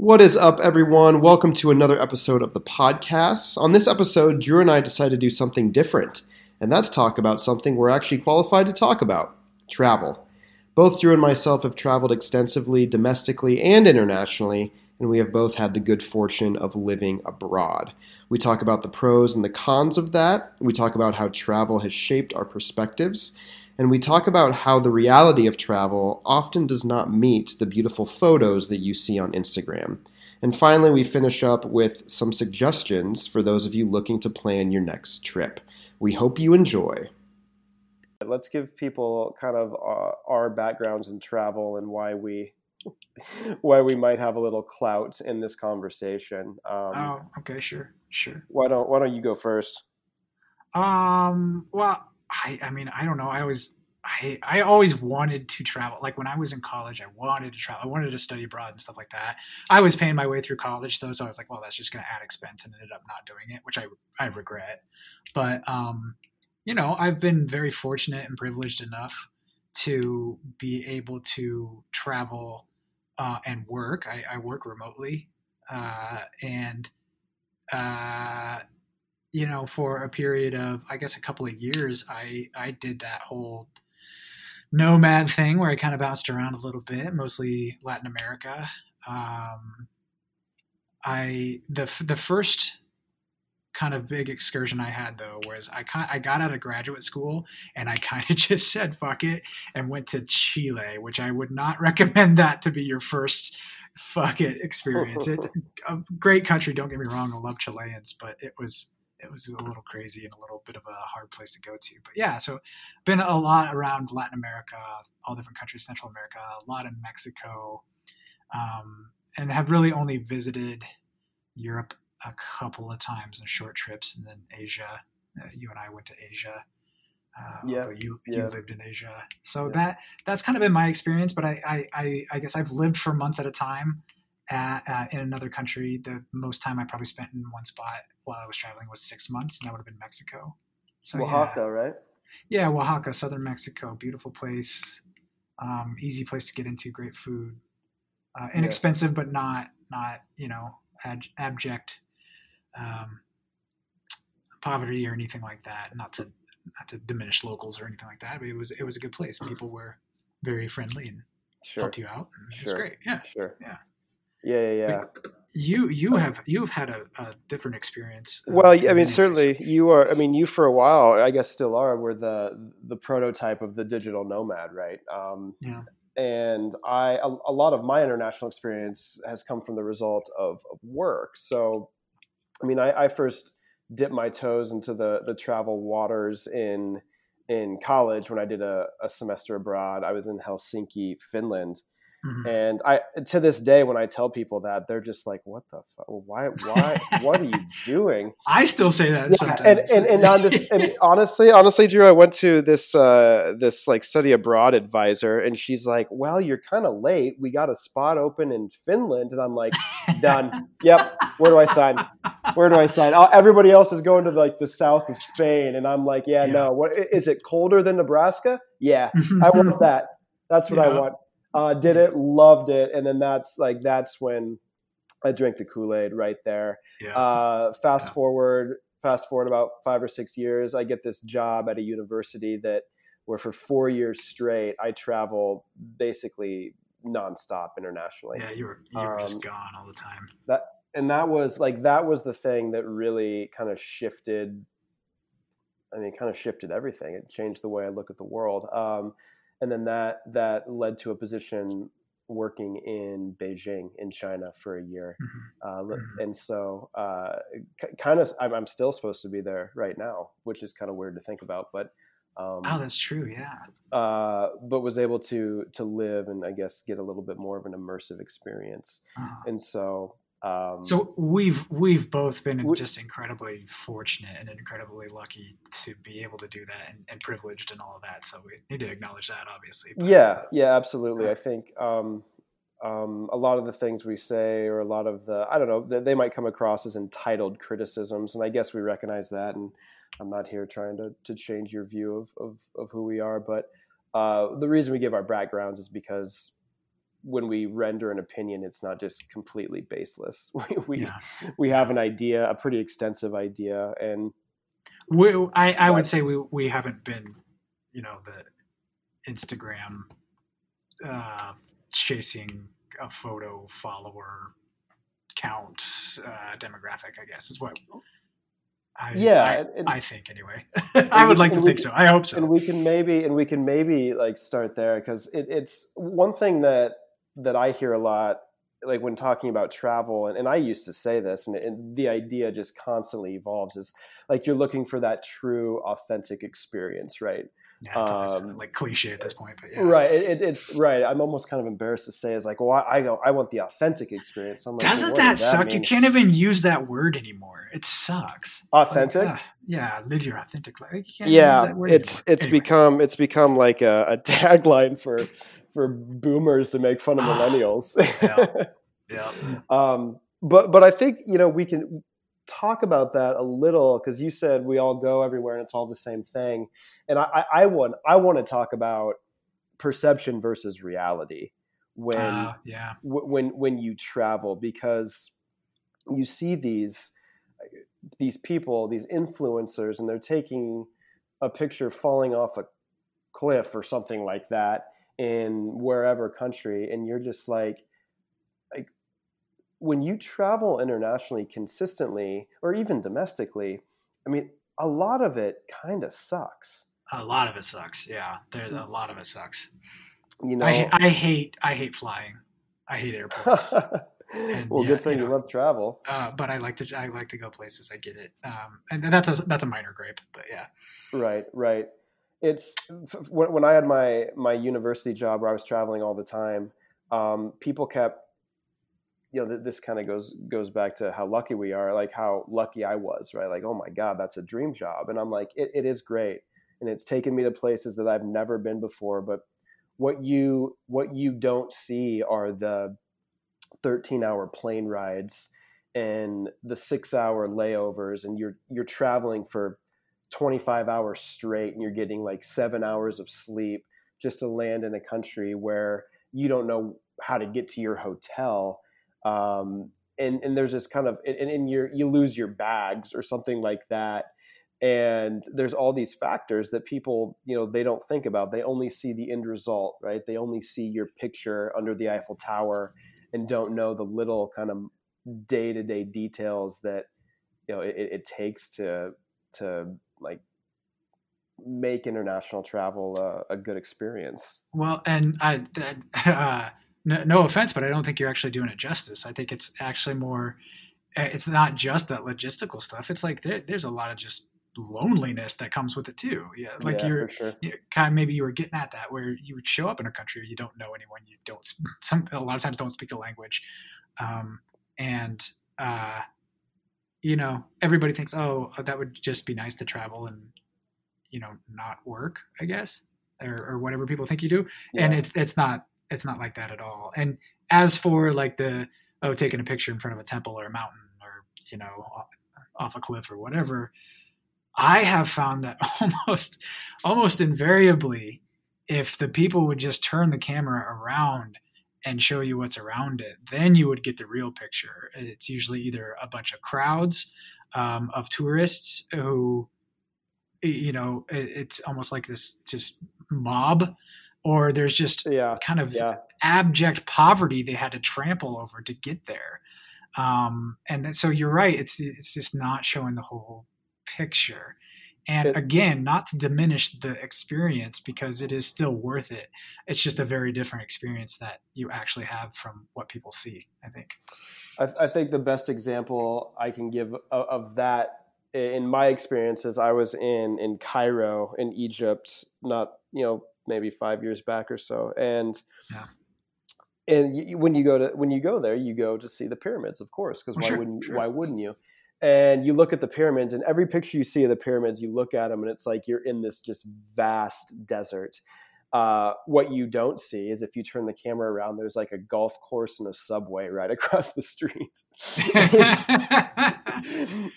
What is up, everyone? Welcome to another episode of the podcast. On this episode, Drew and I decided to do something different, and that's talk about something we're actually qualified to talk about travel. Both Drew and myself have traveled extensively, domestically and internationally, and we have both had the good fortune of living abroad. We talk about the pros and the cons of that. We talk about how travel has shaped our perspectives. And we talk about how the reality of travel often does not meet the beautiful photos that you see on Instagram. And finally, we finish up with some suggestions for those of you looking to plan your next trip. We hope you enjoy. Let's give people kind of uh, our backgrounds in travel and why we why we might have a little clout in this conversation. Um, oh, okay, sure, sure. Why don't Why don't you go first? Um. Well, I I mean I don't know. I was I I always wanted to travel. Like when I was in college, I wanted to travel. I wanted to study abroad and stuff like that. I was paying my way through college though, so I was like, well, that's just going to add expense, and ended up not doing it, which I I regret. But um, you know, I've been very fortunate and privileged enough to be able to travel uh, and work. I, I work remotely, uh, and uh, you know, for a period of I guess a couple of years, I I did that whole nomad thing where I kind of bounced around a little bit, mostly Latin America. Um, I the the first kind of big excursion I had though was I kind I got out of graduate school and I kind of just said fuck it and went to Chile, which I would not recommend that to be your first fuck it experience. it's a great country, don't get me wrong, I love Chileans, but it was it was a little crazy and a little bit of a hard place to go to. But yeah, so been a lot around Latin America, all different countries, Central America, a lot in Mexico, um, and have really only visited Europe a couple of times in short trips, and then Asia. Uh, you and I went to Asia. Uh, yeah, you, yeah. you lived in Asia, so yeah. that that's kind of been my experience. But I, I, I, I guess I've lived for months at a time at, uh, in another country. The most time I probably spent in one spot while I was traveling was six months, and that would have been Mexico. So, Oaxaca, yeah. right? Yeah, Oaxaca, southern Mexico, beautiful place, um, easy place to get into, great food, uh, inexpensive, yeah. but not not you know ab- abject um, poverty or anything like that. Not to not to diminish locals or anything like that, but it was it was a good place. People were very friendly and sure. helped you out. sure. It was great. Yeah. Sure. Yeah. Yeah, yeah, yeah. You you have you've had a, a different experience. Uh, well, I mean, certainly you are. I mean, you for a while, I guess, still are. Were the the prototype of the digital nomad, right? Um, yeah. And I a, a, lot of my international experience has come from the result of, of work. So, I mean, I, I first dipped my toes into the the travel waters in in college when I did a, a semester abroad. I was in Helsinki, Finland Mm-hmm. And I, to this day, when I tell people that, they're just like, "What the? Fuck? Why? Why? what are you doing?" I still say that. Yeah, sometimes. and and, and, and, honestly, honestly, Drew, I went to this uh, this like study abroad advisor, and she's like, "Well, you're kind of late. We got a spot open in Finland," and I'm like, "Done. yep. Where do I sign? Where do I sign? Oh, everybody else is going to like the south of Spain, and I'm like, yeah, yeah. no. What is it colder than Nebraska? Yeah, I want that. That's what yeah. I want." Uh, did it, loved it, and then that's like that's when I drank the Kool Aid right there. Yeah. Uh, fast yeah. forward, fast forward about five or six years, I get this job at a university that where for four years straight I travel basically nonstop internationally. Yeah, you were you were um, just gone all the time. That and that was like that was the thing that really kind of shifted. I mean, kind of shifted everything. It changed the way I look at the world. Um, and then that that led to a position working in Beijing in China for a year, mm-hmm. Uh, mm-hmm. and so uh, kind of I'm, I'm, still supposed to be there right now, which is kind of weird to think about, but. Um, oh, that's true. Yeah. Uh, but was able to to live and I guess get a little bit more of an immersive experience, uh-huh. and so um, so we've we've both been we, just incredibly fortunate and incredibly lucky to be able to do that and, and, privileged and all of that. So we need to acknowledge that, obviously. But, yeah, yeah, absolutely. I think um, um, a lot of the things we say, or a lot of the I don't know, they might come across as entitled criticisms, and I guess we recognize that. And I'm not here trying to to change your view of of, of who we are, but uh, the reason we give our backgrounds is because when we render an opinion, it's not just completely baseless. We we, Yeah. we have an idea, a pretty extensive idea, and We, I, I would say we, we haven't been, you know, the Instagram uh, chasing a photo follower count uh, demographic. I guess is what. I, Yeah, I, and- I think anyway. I would like to think so. I hope so. and we can maybe and we can maybe like start there because it, it's one thing that that I hear a lot like when talking about travel and, and I used to say this and, and the idea just constantly evolves is like you're looking for that true authentic experience right yeah, it's um, like cliche at this point, but yeah. right it, it, it's right I'm almost kind of embarrassed to say is like well I, I go I want the authentic experience like, Doesn't what that does suck? You can't even use that word anymore. It sucks. Like, authentic ah, yeah, live your authentic life. You can't use yeah that word it's anymore. it's Anyway. become it's become like a, a tagline for for boomers to make fun of millennials Yeah. yeah. um but but i think you know we can talk about that a little because you said we all go everywhere and it's all the same thing and i i, I want i want to talk about perception versus reality when Uh, yeah. w- when when you travel because you see these these people these influencers and they're taking a picture falling off a cliff or something like that in wherever country and you're just like like when you travel internationally consistently or even domestically i mean a lot of it kind of sucks A lot of it sucks. Yeah. There's a lot of it sucks. you know I, I hate I hate flying. I hate airports. well yeah, good thing you know. love travel uh, but I like to I like to go places. I get it. Um, and that's a that's a minor gripe, but yeah. Right, right. It's when, when I had my my university job where I was traveling all the time. Um, people kept, you know, th- this kind of goes goes back to how lucky we are, like how lucky I was, right? Like, oh my god, that's a dream job, and I'm like, it, it is great, and it's taken me to places that I've never been before. But what you what you don't see are the 13 hour plane rides and the six hour layovers, and you're you're traveling for 25 hours straight and you're getting like seven hours of sleep just to land in a country where you don't know how to get to your hotel um, and and there's this kind of and, and you you lose your bags or something like that. And there's all these factors that people you know they don't think about. They only see the end result right? They only see your picture under the eiffel tower and don't know the little kind of day-to-day details that you know it, it takes to to like make international travel a, a good experience. Well, and I, that, uh, no, no offense, but I don't think you're actually doing it justice. I think it's actually more. eh, It's not just that logistical stuff. It's like there, there's a lot of just loneliness that comes with it too. Yeah, like yeah, you're sure you- kind of maybe you were getting at that where you would show up in a country or you don't know anyone, you don't some a lot of times don't speak the language, um, and uh, you know everybody thinks oh that would just be nice to travel and you know not work I guess or, or whatever people think you do and it's it's not it's not like that at all. And as for like the oh taking a picture in front of a temple or a mountain or you know off, a cliff or whatever i have found that almost almost invariably if the people would just turn the camera around and show you what's around it then you would get the real picture. It's usually either a bunch of crowds um, of tourists who you know it's almost like this just mob or there's just yeah kind of yeah abject poverty they had to trample over to get there. Um, and then, so you're right. It's it's just not showing the whole picture. And It- again, not to diminish the experience because it is still worth it. It's just a very different experience that you actually have from what people see. I think. I, I think the best example I can give of, of that in my experience is I was in in Cairo in Egypt, not you know maybe five years back or so, and Yeah. and y when you go to when you go there, you go to see the pyramids, of course, because Oh, why sure, wouldn't sure. why wouldn't you? And you look at the pyramids, and every picture you see of the pyramids, you look at them, and it's like you're in this just vast desert. Uh, what you don't see is if you turn the camera around, there's like a golf course and a subway right across the street.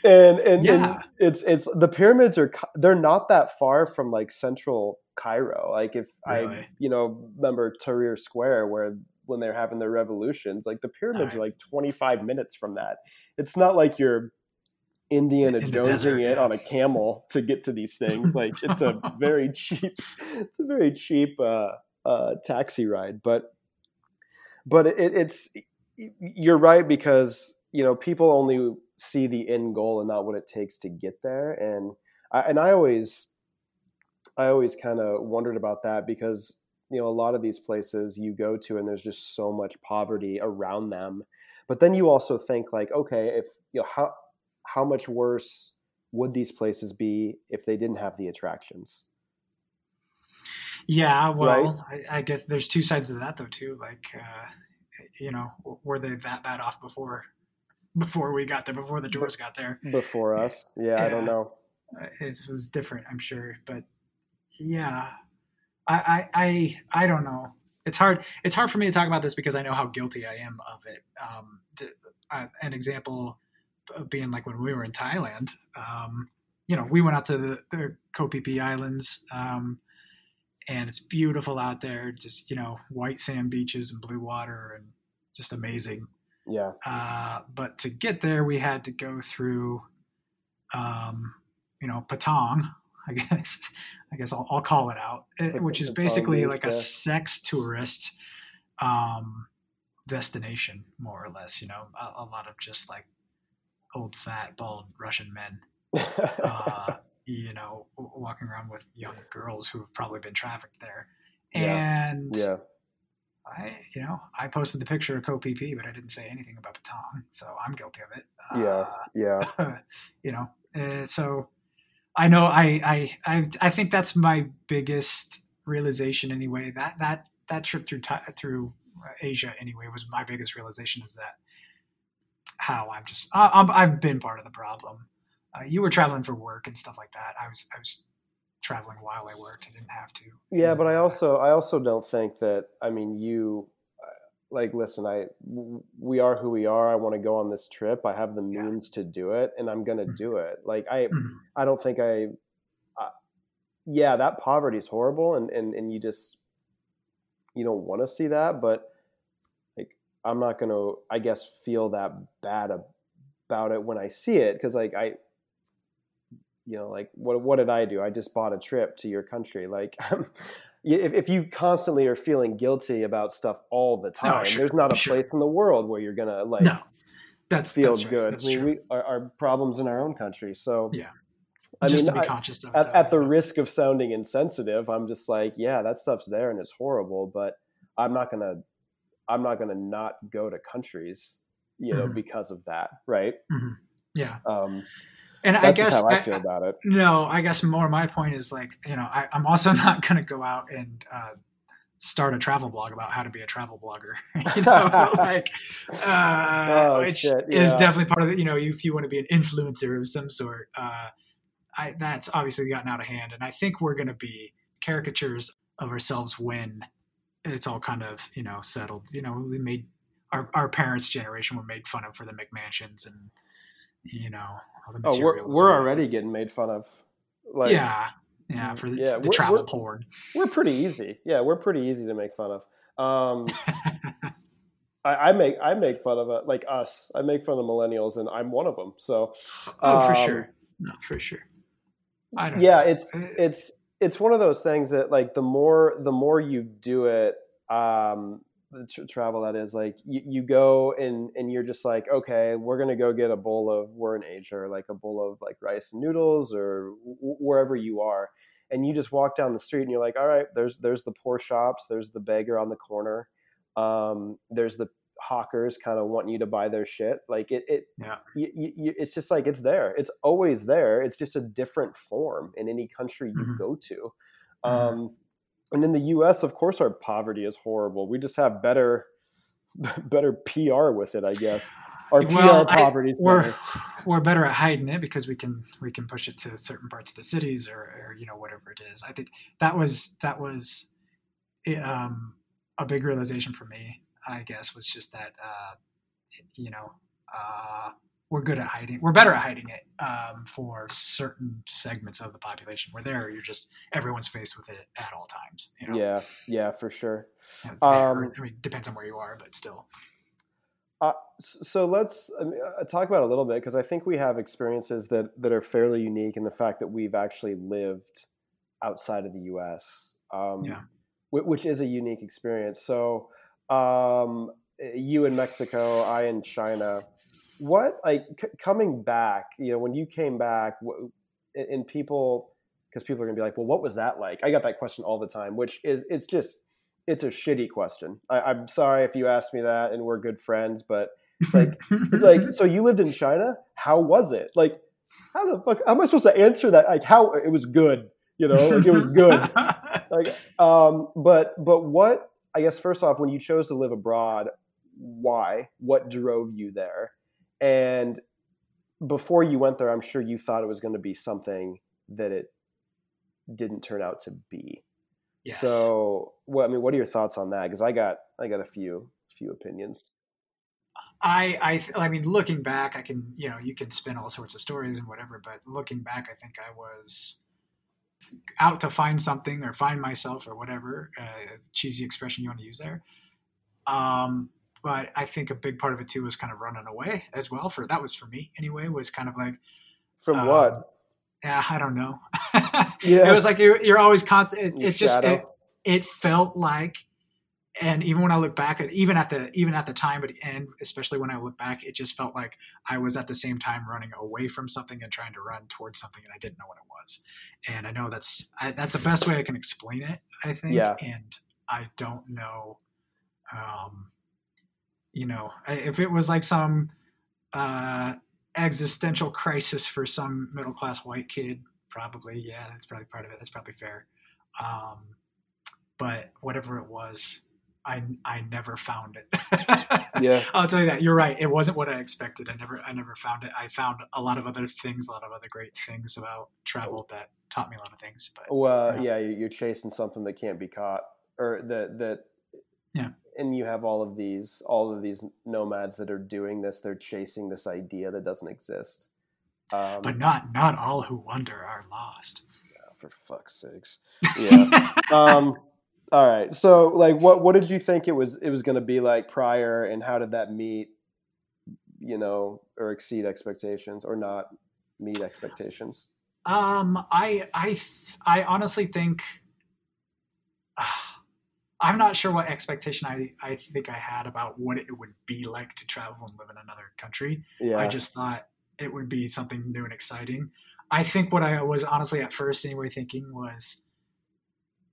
and and, Yeah. and it's it's the pyramids are they're not that far from like central Cairo. Like if I you know remember Tahrir Square where when they're having their revolutions. Like the pyramids Right. are like 25 minutes from that. It's not like you're Indiana In Jonesing it on a camel to get to these things. Like it's a very cheap, it's a very cheap uh, uh, taxi ride. But but it, it's you're right because you know people only see the end goal and not what it takes to get there. And I, and I always I always kind of wondered about that because you know a lot of these places you go to and there's just so much poverty around them. But then you also think like, okay, if you know how how much worse would these places be if they didn't have the attractions? Yeah, well, I, I guess there's two sides to that though too. Like, uh, you know, were they that bad off before before we got there, before the tourists got there? Before us, yeah, I don't know. Uh, It was different, I'm sure, but yeah, I, I, I, I don't know. It's hard. It's hard for me to talk about this because I know how guilty I am of it. Um, to, uh, an example being like when we were in Thailand. Um, you know, we went out to the, the Koh Phi Phi Islands, um, and it's beautiful out there. Just you know, white sand beaches and blue water, and just amazing. Yeah, Uh, but to get there, we had to go through, um, you know, Patong. I guess I guess I'll, I'll call it out, eh, which is basically like a sex tourist um, destination, more or less. You know, a, a lot of just like old, fat, bald Russian men, uh, you know, walking around with young girls who have probably been trafficked there. Yeah. And yeah, I, you know, I posted the picture of Koh Phi Phi, but I didn't say anything about Patong, so I'm guilty of it. Yeah. yeah. Uh, you know, uh, so I know I, I, I, I think that's my biggest realization anyway. That that that trip through through Asia anyway was my biggest realization is that how I'm just I, I'm, I've been part of the problem. Uh, you were traveling for work and stuff like that. I was I was traveling while I worked. I didn't have to. Yeah, but I also I also don't think that I mean you uh, like listen I we are who we are. I want to go on this trip. I have the Yeah. means to do it and I'm going to Mhm. do it. Like I Mhm. I don't think I uh, yeah, that poverty is horrible and and and you just you don't want to see that, but I'm not going to I guess feel that bad about it when I see it cuz like I you know like what what did i do i just bought a trip to your country like if, if you constantly are feeling guilty about stuff all the time sure, there's not a sure. place in the world where you're gonna like no, that's feel that's good i mean true. we our, our problems in our own country so Yeah. i just mean to be I- conscious of at, at the risk of sounding insensitive i'm just like yeah that stuff's there and it's horrible but i'm not gonna i'm not gonna not go to countries you know Mhm. because of that right Mhm. Yeah, um and I guess how i I- feel about it no, I guess more my point is like you know I, I'm also not going to go out and uh, start a travel blog about how to be a travel blogger. you know, like uh, Oh, which shit, is definitely part of it. You know, if you want to be an influencer of some sort, uh, I, that's obviously gotten out of hand, and I think we're going to be caricatures of ourselves when it's all kind of you know settled. You know, we made our our parents' generation were made fun of for the McMansions and you know all the oh we're, we're already getting made fun of like yeah, yeah, for the, yeah, the we're- travel we're- porn. we're pretty easy. Yeah, we're pretty easy to make fun of. Um, I, I make I make fun of it, like us. I make fun of millennials, and I'm one of them. So oh, for um, sure. No, for sure. I don't yeah, know. it's Uh, it's it's one of those things that like the more the more you do it, um, the tr- travel that is like you, you go and and you're just like okay, we're gonna go get a bowl of we're in Asia or like a bowl of like rice and noodles or w- wherever you are. And you just walk down the street and you're like, all right, there's there's the poor shops, there's the beggar on the corner, um, there's the hawkers kind of want you to buy their shit. Like it, it Yeah. you, you, you- it's just like it's there. It's always there. It's just a different form in any country you Mhm. go to. Mhm. Um, and in the U.S., of course, our poverty is horrible. We just have better, better PR with it, I guess. Our Well, PR poverty is we're better. we're better at hiding it because we can we can push it to certain parts of the cities or, or you know whatever it is. I think that was that was um, a big realization for me. I guess was just that uh, you know uh, we're good at hiding. We're better at hiding it um, for certain segments of the population. Where there, you're just everyone's faced with it at all times. You know? Yeah, yeah, for sure. Um, I mean, depends on where you are, but still. Uh, so let's uh, talk about a little bit because I think we have experiences that that are fairly unique in the fact that we've actually lived outside of the U.S. Um, Yeah. whi- which is a unique experience. So um, you in Mexico, I in China. What like c- coming back? You know, when you came back, and and people because people are gonna be like, well, what was that like? I got that question all the time, which is it's just it's a shitty question. I, I'm sorry if you asked me that, and we're good friends, but it's like it's like so you lived in China. How was it? Like how the fuck? How am I supposed to answer that? Like how it was good. You know, like it was good. like um, but but what? I guess first off, when you chose to live abroad, why? What drove you there? And before you went there, I'm sure you thought it was going to be something that it didn't turn out to be. Yes. So, well, I mean, what are your thoughts on that? Because I got I got a few few opinions. I, I, I mean, looking back, I can, you know, you can spin all sorts of stories and whatever, but looking back, I think I was out to find something or find myself or whatever, uh, cheesy expression you want to use there. Um, but I think a big part of it too was kind of running away as well. For that was for me anyway. Was kind of like, From Um, what? yeah, I don't know. Yeah. it was like you're, you're always constant. It, it just it, it felt like, and even when I look back at even at the even at the time, but and especially when I look back, it just felt like I was at the same time running away from something and trying to run towards something, and I didn't know what it was. And I know that's I, that's the best way I can explain it. I think. Yeah. And I don't know. Um, you know, if it was like some uh, existential crisis for some middle class white kid, probably yeah, that's probably part of it. That's probably fair. Um, but whatever it was, I I never found it. Yeah. I'll tell you that you're right. It wasn't what I expected. I never I never found it. I found a lot of other things, a lot of other great things about travel that taught me a lot of things. But Well, Yeah. yeah, you- you're chasing something that can't be caught, or that that. Yeah. And you have all of these, all of these nomads that are doing this. They're chasing this idea that doesn't exist. Um, but not not all who wander are lost. for fuck's sakes. Yeah. um, all right. So, like, what what did you think it was it was going to be like prior, and how did that meet, you know, or exceed expectations, or not meet expectations? Um, I I th- I honestly think I'm not sure what expectation I I think I had about what it would be like to travel and live in another country. Yeah. I just thought it would be something new and exciting. I think what I was honestly at first anyway thinking was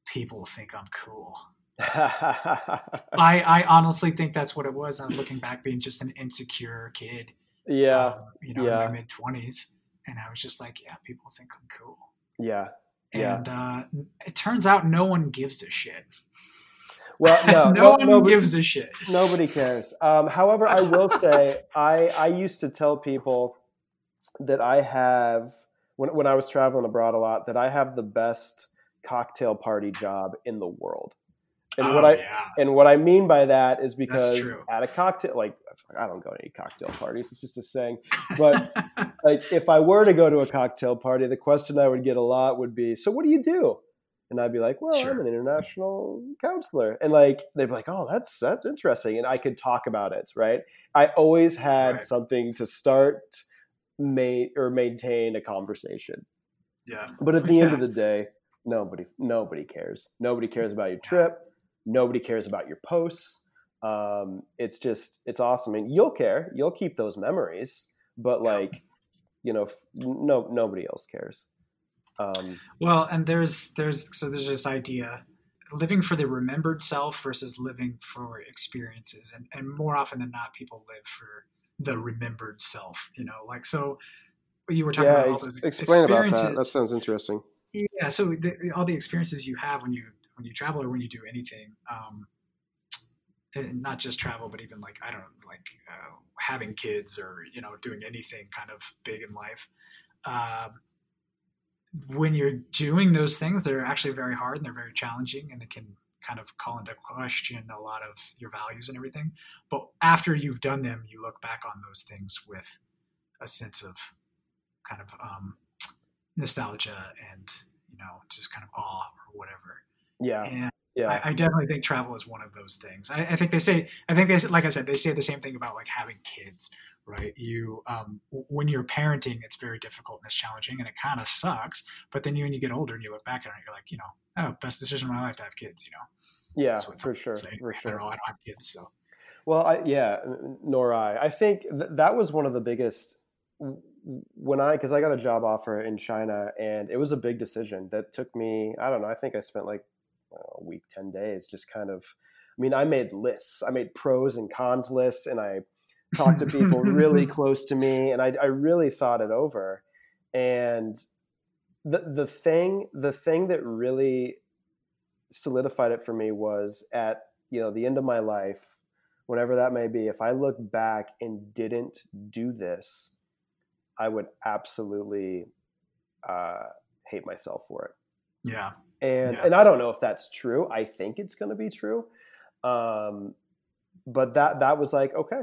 people think I'm cool. I I honestly think that's what it was. I'm looking back, being just an insecure kid, yeah. um, you know, yeah. in my mid twenties, and I was just like, yeah, people think I'm cool. Yeah. Yeah. And uh, it turns out no one gives a shit. Well, no, no no, one nobody, gives a shit. nobody cares. Um, however, I will say I I used to tell people that I have when when I was traveling abroad a lot that I have the best cocktail party job in the world. And what Oh, I yeah. and what I mean by that is because at a cocktail like I don't go to any cocktail parties, it's just a saying. But like if I were to go to a cocktail party, the question I would get a lot would be, "So what do you do?" And I'd be like, "Well, Sure. I'm an international counselor." And like they'd be like, "Oh, that's that's interesting." And I could talk about it, right? I always had Right. something to start mate or maintain a conversation. yeah. But at the end Yeah. of the day, nobody nobody cares. Nobody cares about your trip. Nobody cares about your posts. Um, it's just it's awesome, and you'll care. You'll keep those memories, but like you know, f- no nobody else cares. Um, Well, and there's there's so there's this idea living for the remembered self versus living for experiences, and and more often than not, people live for the remembered self. You know, like so. You were talking yeah, about all ex- those explain about experiences. that. That sounds interesting. Yeah so the, the- all the experiences you have when you when you travel or when you do anything um and not just travel but even like i don't know like uh, having kids or you know doing anything kind of big in life um when you're doing those things they're actually very hard and they're very challenging and they can kind of call into question a lot of your values and everything. But after you've done them you look back on those things with a sense of kind of um, nostalgia and you know just kind of awe or whatever. Yeah. And yeah. I, I, definitely think travel is one of those things. I, I, think they say, I think they, like I said, they say the same thing about like having kids, right? You, um, when you're parenting, it's very difficult and it's challenging and it kind of sucks. But then you, when you get older and you look back at it, you're like, you know, oh, best decision of my life to have kids, you know? Yeah, for sure. For sure. Don't, I don't have kids, so. Well, I, yeah, nor I. I think th- that was one of the biggest when I because I got a job offer in China and it was a big decision that took me. I don't know. I think I spent like a week, ten days, just kind of. I mean, I made lists. I made pros and cons lists, and I talked to people really close to me, and I, I really thought it over. And the the thing the thing that really solidified it for me was at you know the end of my life whatever that may be, if I look back and didn't do this, I would absolutely uh, hate myself for it. Yeah. And yeah. and I don't know if that's true. I think it's going to be true. Um, but that that was like okay,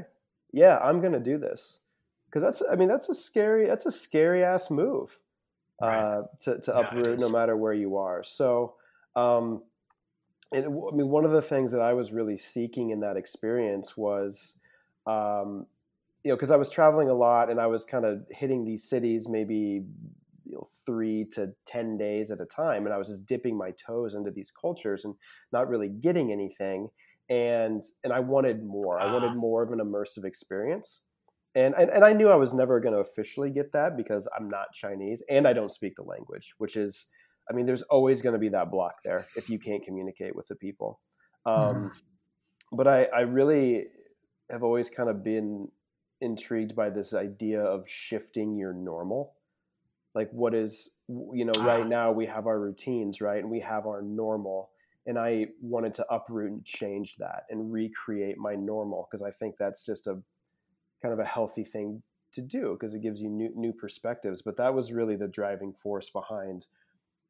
yeah, I'm going to do this because that's I mean that's a scary that's a scary ass move right. uh, to to yeah, uproot no matter where you are. So. Um, and I mean, one of the things that I was really seeking in that experience was, um, you know, because I was traveling a lot and I was kind of hitting these cities maybe you know, three to ten days at a time, and I was just dipping my toes into these cultures and not really getting anything. And and I wanted more. I wanted ah. more of an immersive experience. And, and, and I knew I was never going to officially get that because I'm not Chinese and I don't speak the language, which is I mean, there's always going to be that block there if you can't communicate with the people. Um, mm. But I, I really have always kind of been intrigued by this idea of shifting your normal. Like, what is, you know, right ah. now we have our routines, right? And we have our normal. And I wanted to uproot and change that and recreate my normal because I think that's just a kind of a healthy thing to do because it gives you new, new perspectives. But that was really the driving force behind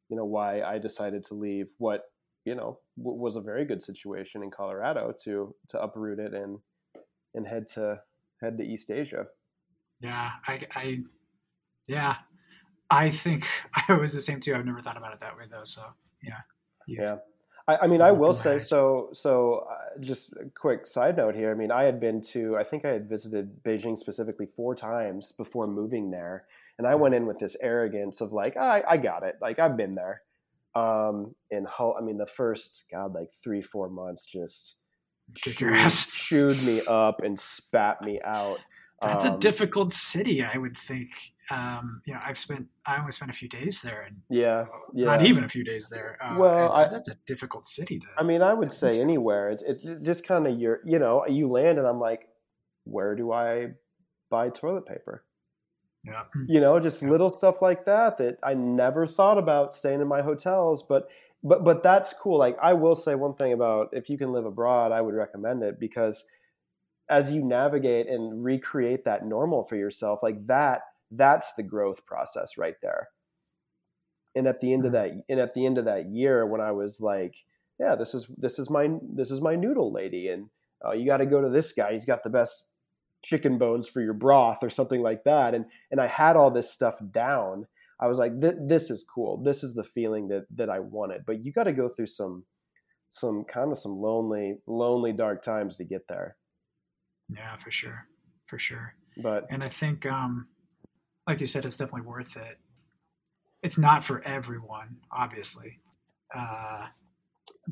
you know why I decided to leave what you know w- was a very good situation in Colorado to to uproot it and and head to head to East Asia. Yeah, I, I yeah, I think I was the same too. I've never thought about it that way though. So yeah, yeah. I, I mean, I will say so. So, uh, just a quick side note here. I mean, I had been to, I think I had visited Beijing specifically four times before moving there, and I went in with this arrogance of like, I, I got it. Like I've been there. Um, and how, I mean, the first, God, like three, four months just kick your ass, chewed me up and spat me out. That's um, a difficult city, I would think. Um, you know, I've spent, I only spent a few days there, and yeah, yeah, not even a few days there. Uh, well, I, that's a difficult city. To, I mean, I would say anywhere. It's, it's just kind of your, you know, you land, and I'm like, where do I buy toilet paper? Yeah. You know, just yeah. little stuff like that that I never thought about staying in my hotels, but but but that's cool. Like I will say one thing about if you can live abroad, I would recommend it because as you navigate and recreate that normal for yourself, like that that's the growth process right there. And at the end of mm-hmm. that and at the end of that year when I was like, yeah, this is this is my this is my noodle lady and uh, you got to go to this guy. He's got the best chicken bones for your broth or something like that and and I had all this stuff down I was like this is cool. This is the feeling that that I wanted. But you got to go through some some kind of some lonely lonely dark times to get there. Yeah for sure. For sure. But and I think um like you said it's definitely worth it. It's not for everyone obviously. Uh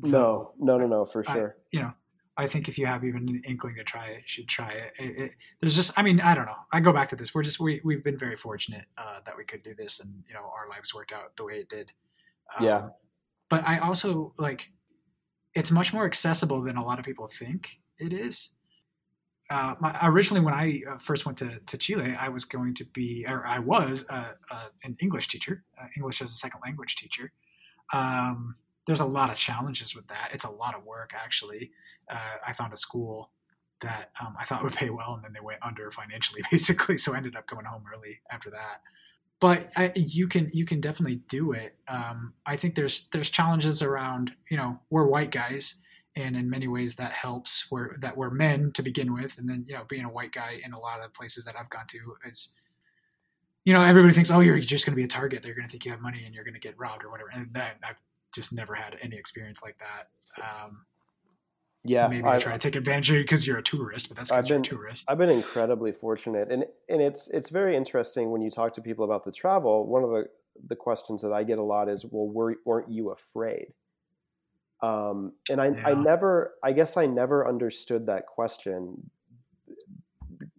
no. No no no for sure. I, you know I think if you have even an inkling to try it, you should try it. it, it there's just, I mean, I don't know. I go back to this. We're just, we, we've been very fortunate uh, that we could do this and, you know, our lives worked out the way it did. Um, yeah. But I also like, it's much more accessible than a lot of people think it is. Uh, my, originally, when I uh, first went to, to Chile, I was going to be, or I was uh, uh an English teacher, uh, English as a second language teacher. Um, there's a lot of challenges with that. It's a lot of work, actually uh, I found a school that um, I thought would pay well, and then they went under financially, basically. So I ended up coming home early after that. But I, you can you can definitely do it. Um, I think there's there's challenges around you know we're white guys, and in many ways that helps. We're that we're men to begin with, and then you know being a white guy in a lot of places that I've gone to is you know, everybody thinks, oh, you're just going to be a target. They're going to think you have money and you're going to get robbed or whatever. And that I've just never had any experience like that. Um, yeah, maybe I try to take advantage of you because you're a tourist, but that's because you're a tourist. I've been incredibly fortunate, and and it's it's very interesting when you talk to people about the travel. One of the the questions that I get a lot is, well, were, weren't you afraid? Um, and I, yeah. I never, I guess I never understood that question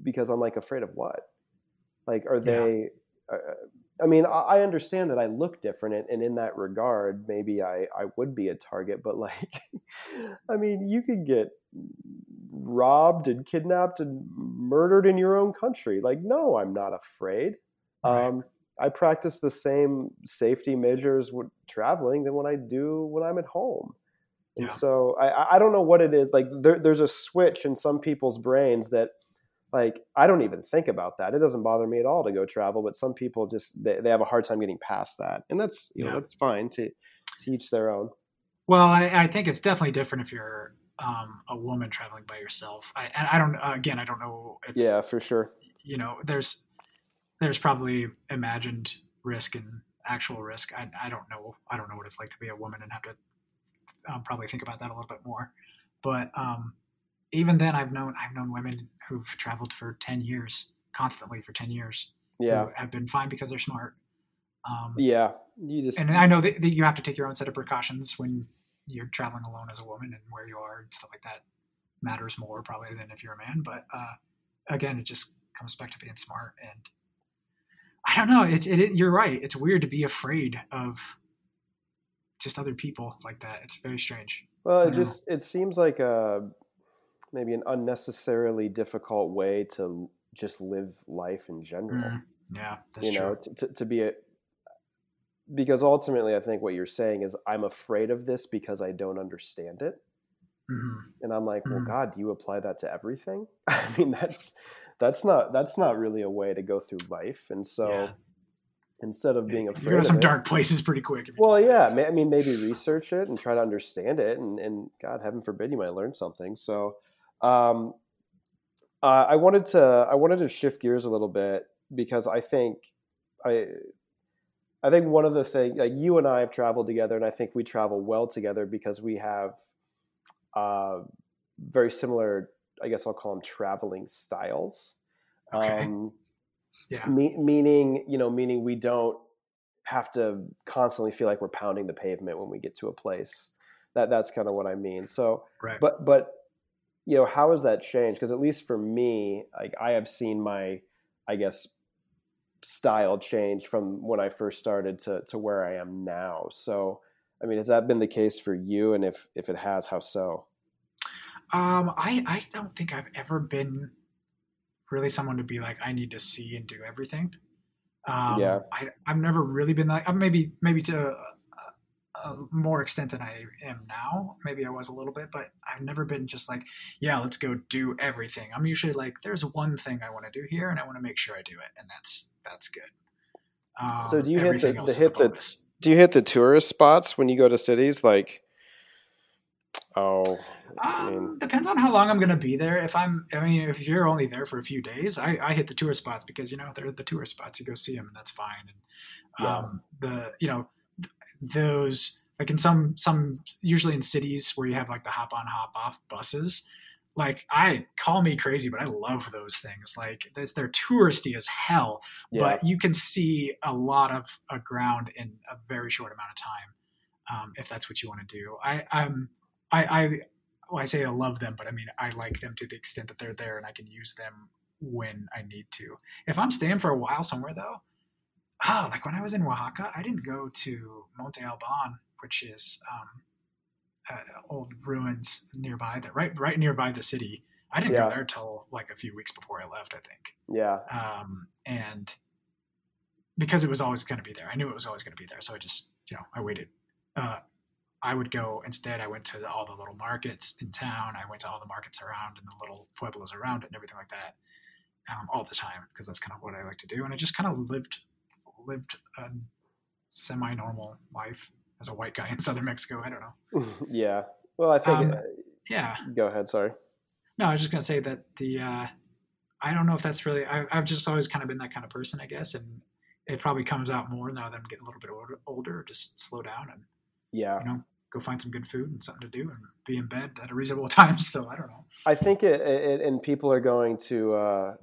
because I'm like, afraid of what? Like, are they, yeah. uh, I mean, I understand that I look different, and in that regard, maybe I, I would be a target. But like, I mean, you could get robbed and kidnapped and murdered in your own country. Like, no, I'm not afraid. Right. Um, I practice the same safety measures with traveling than when I do when I'm at home. And yeah. so I, I don't know what it is. Like there, there's a switch in some people's brains that like I don't even think about that. It doesn't bother me at all to go travel, but some people just they, they have a hard time getting past that. And that's you yeah. know, that's fine to teach their own. Well, I, I, think it's definitely different if you're um, a woman traveling by yourself. I, and I don't again, I don't know if Yeah, for sure. You know, there's there's probably imagined risk and actual risk. I, I don't know. I don't know what it's like to be a woman and have to um, probably think about that a little bit more. But um, even then, I've known I've known women who've traveled for ten years constantly for ten years. Yeah, have been fine because they're smart. Um, yeah, you just and I know that, that, you have to take your own set of precautions when you're traveling alone as a woman and where you are and stuff like that matters more probably than if you're a man. But uh, again, it just comes back to being smart and I don't know. It's it, it, You're right. It's weird to be afraid of just other people like that. It's very strange. Well, it just know. it seems like a maybe an unnecessarily difficult way to just live life in general. Mm, yeah, you know, to, to, to be a because ultimately, I think what you're saying is I'm afraid of this because I don't understand it. Mm-hmm. And I'm like, well, mm-hmm. God, do you apply that to everything? I mean, that's that's not that's not really a way to go through life. And so yeah. instead of being afraid, you go to some it, dark places pretty quick. Well, yeah, I mean, maybe research it and try to understand it, and, and God, heaven forbid, you might learn something. So, um, uh, I wanted to I wanted to shift gears a little bit because I think I I think one of the things like you and I have traveled together, and I think we travel well together because we have uh, very similar I guess I'll call them traveling styles. Okay. Um, yeah. Me- meaning, you know, meaning we don't have to constantly feel like we're pounding the pavement when we get to a place. That that's kind of what I mean. So, right. but but you know, how has that changed? Because at least for me, like I have seen my, I guess, style change from when I first started to to where I am now. So, I mean, has that been the case for you? And if if it has, how so? Um, I I don't think I've ever been really someone to be like I need to see and do everything. Um, yeah, I I've never really been like uh, maybe maybe to a, a, more extent than I am now. Maybe I was a little bit, but I've never been just like yeah, let's go do everything. I'm usually like there's one thing I want to do here, and I want to make sure I do it, and that's that's good. Um, so do you hit the, the hit the do you hit the tourist spots when you go to cities like? Oh, I mean, um, depends on how long I'm going to be there. If I'm, I mean, if you're only there for a few days, I, I hit the tourist spots because you know they're the tourist spots. You go see them, and that's fine. And yeah. um, the you know those like in some some usually in cities where you have like the hop on hop off buses. Like I call me crazy, but I love those things. Like they're touristy as hell, yeah. but you can see a lot of a ground in a very short amount of time. Um, if that's what you want to do, I, I'm I, I well, I say I love them, but I mean I like them to the extent that they're there and I can use them when I need to. If I'm staying for a while somewhere though, oh, like when I was in Oaxaca, I didn't go to Monte Alban, which is um, uh, old ruins nearby, that right right nearby the city. I didn't yeah. go there till like a few weeks before I left, I think. Yeah. Um, and because it was always going to be there, I knew it was always going to be there, so I just you know I waited. Uh, I would go instead. I went to all the little markets in town. I went to all the markets around and the little pueblos around it and everything like that, um, all the time because that's kind of what I like to do. And I just kind of lived lived a semi normal life as a white guy in southern Mexico. I don't know. yeah. Well, I think. Um, uh, yeah. Go ahead. Sorry. No, I was just gonna say that the. Uh, I don't know if that's really. I, I've just always kind of been that kind of person, I guess, and it probably comes out more now that I'm getting a little bit older, older. Just slow down and yeah, you know, go find some good food and something to do and be in bed at a reasonable time. Still, I don't know. I think it, it and people are going to uh,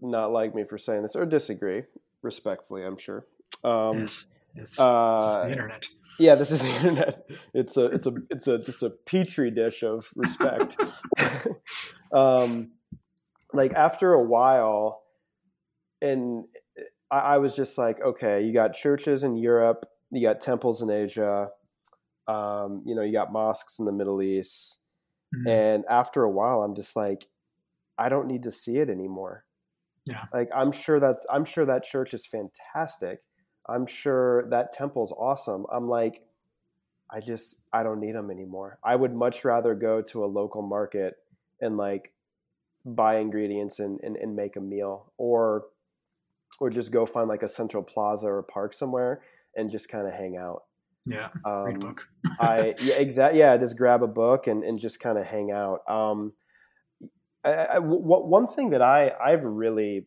not like me for saying this or disagree respectfully. I'm sure. Um, yes, it's, uh, the internet. Yeah, this is the internet. It's a it's a it's a just a petri dish of respect. um, like after a while, and I, I was just like, okay, you got churches in Europe, you got temples in Asia, um, you know, you got mosques in the Middle East, mm-hmm. and after a while, I'm just like, I don't need to see it anymore. Yeah, like I'm sure that's I'm sure that church is fantastic I'm sure that temple's awesome. I'm like, I just I don't need them anymore. I would much rather go to a local market and like buy ingredients and, and, and make a meal or or just go find like a central plaza or park somewhere and just kind of hang out. Yeah. Um, read a book. I yeah, exactly. Yeah. Just grab a book and, and just kind of hang out. Um, I, I, w- one thing that I, I've really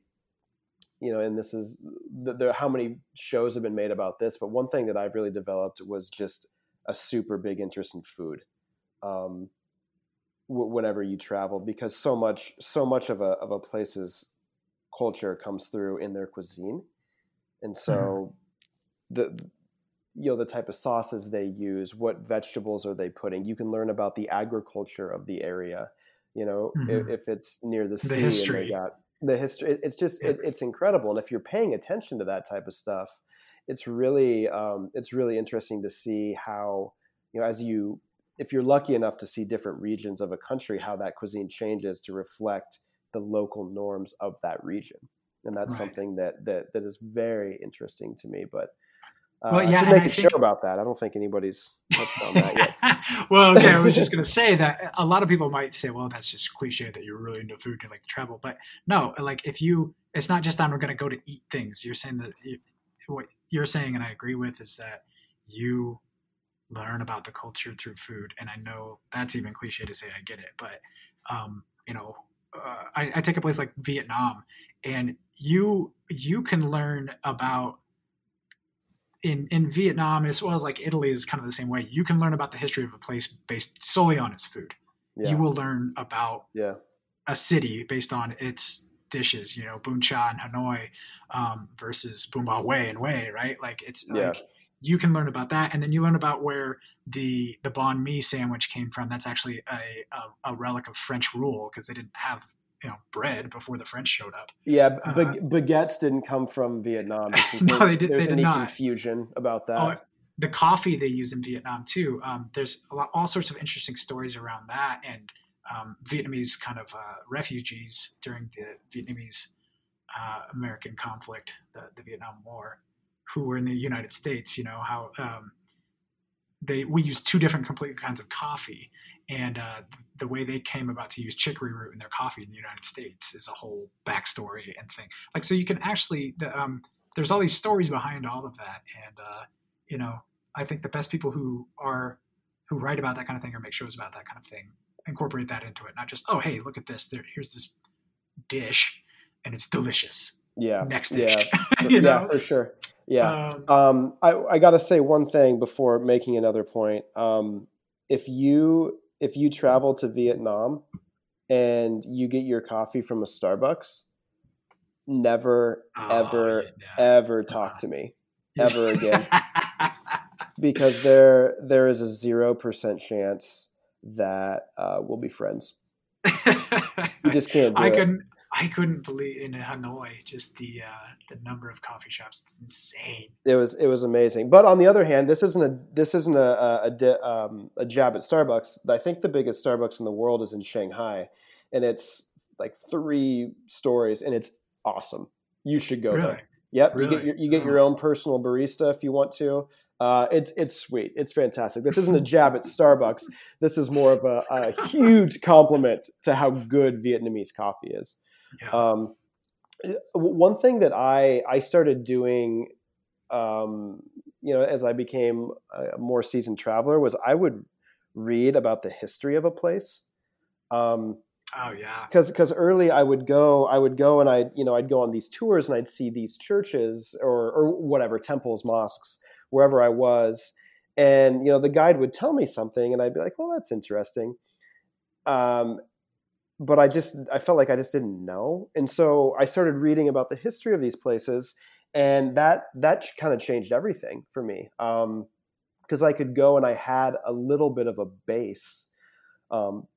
you know, and this is the, how many shows have been made about this. But one thing that I've really developed was just a super big interest in food. Um, w- whenever you travel, because so much, so much of a of a place's culture comes through in their cuisine, and so mm-hmm. the you know the type of sauces they use, what vegetables are they putting. You can learn about the agriculture of the area. You know, mm-hmm. if, if, it's near the, the sea history. and they got the history it's just yeah. it, it's incredible and if you're paying attention to that type of stuff it's really um, it's really interesting to see how you know as you if you're lucky enough to see different regions of a country how that cuisine changes to reflect the local norms of that region and that's right. something that that that is very interesting to me but uh, well, yeah, I should make a think, show about that. I don't think anybody's on that yet. well, okay, I was just going to say that a lot of people might say, "Well, that's just cliche that you're really into food and like travel." But no, like if you, it's not just that we're going to go to eat things. You're saying that you, what you're saying, and I agree with, is that you learn about the culture through food. And I know that's even cliche to say. I get it, but um, you know, uh, I, I take a place like Vietnam, and you you can learn about in in Vietnam as well as like Italy is kind of the same way. You can learn about the history of a place based solely on its food. Yeah. You will learn about yeah. a city based on its dishes. You know, Bún Chả in Hanoi um, versus Bò Huế in Hue, right? Like it's yeah. like you can learn about that, and then you learn about where the the banh mi sandwich came from. That's actually a a, a relic of French rule because they didn't have you know bread before the French showed up. Yeah, uh, baguettes didn't come from Vietnam. no, they did. There's they did any not. confusion about that. Oh, the coffee they use in Vietnam too. Um, there's lot, all sorts of interesting stories around that, and um, Vietnamese kind of uh, refugees during the Vietnamese uh, American conflict, the, the, Vietnam War, who were in the United States. You know how um, they we use two different complete kinds of coffee, and uh, the way they came about to use chicory root in their coffee in the United States is a whole backstory and thing. Like, so you can actually, um, there's all these stories behind all of that, and uh, you know, I think the best people who are who write about that kind of thing or make shows about that kind of thing incorporate that into it, not just oh hey look at this, there, here's this dish and it's delicious. Yeah. Next dish. Yeah, you know? yeah for sure. Yeah. Um, um, I, I got to say one thing before making another point. Um, if you if you travel to Vietnam and you get your coffee from a Starbucks, never, oh, ever, yeah. ever talk to me ever again. because there there is a zero percent chance that uh, we'll be friends. you just can't. I it. couldn't. I couldn't believe in Hanoi just the uh, the number of coffee shops. It's insane. It was it was amazing. But on the other hand, this isn't a this isn't a a, a, um, a jab at Starbucks. I think the biggest Starbucks in the world is in Shanghai, and it's like three stories, and it's awesome. You should go really? there. Yep, really? you get your, you get your own personal barista if you want to. Uh, it's it's sweet. It's fantastic. This isn't a jab at Starbucks. This is more of a, a huge compliment to how good Vietnamese coffee is. Yeah. Um, one thing that I I started doing, um, you know, as I became a more seasoned traveler, was I would read about the history of a place. Um, Oh yeah. because because early I would go I would go and I you know I'd go on these tours and I'd see these churches or or whatever temples mosques wherever I was and you know the guide would tell me something and I'd be like well that's interesting um but I just I felt like I just didn't know. And so I started reading about the history of these places and that that kind of changed everything for me um because I could go and I had a little bit of a base um,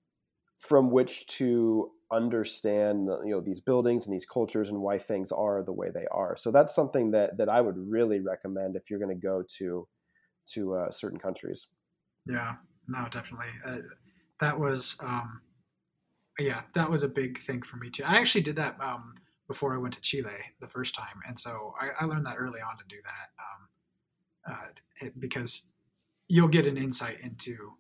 from which to understand you know these buildings and these cultures and why things are the way they are. So that's something that that i would really recommend if you're going to go to to uh, certain countries. Yeah, no, definitely. Uh, that was, um, yeah, that was a big thing for me too. I actually did that um, before I went to Chile the first time, and so I, I learned that early on to do that um, uh, it, because you'll get an insight into,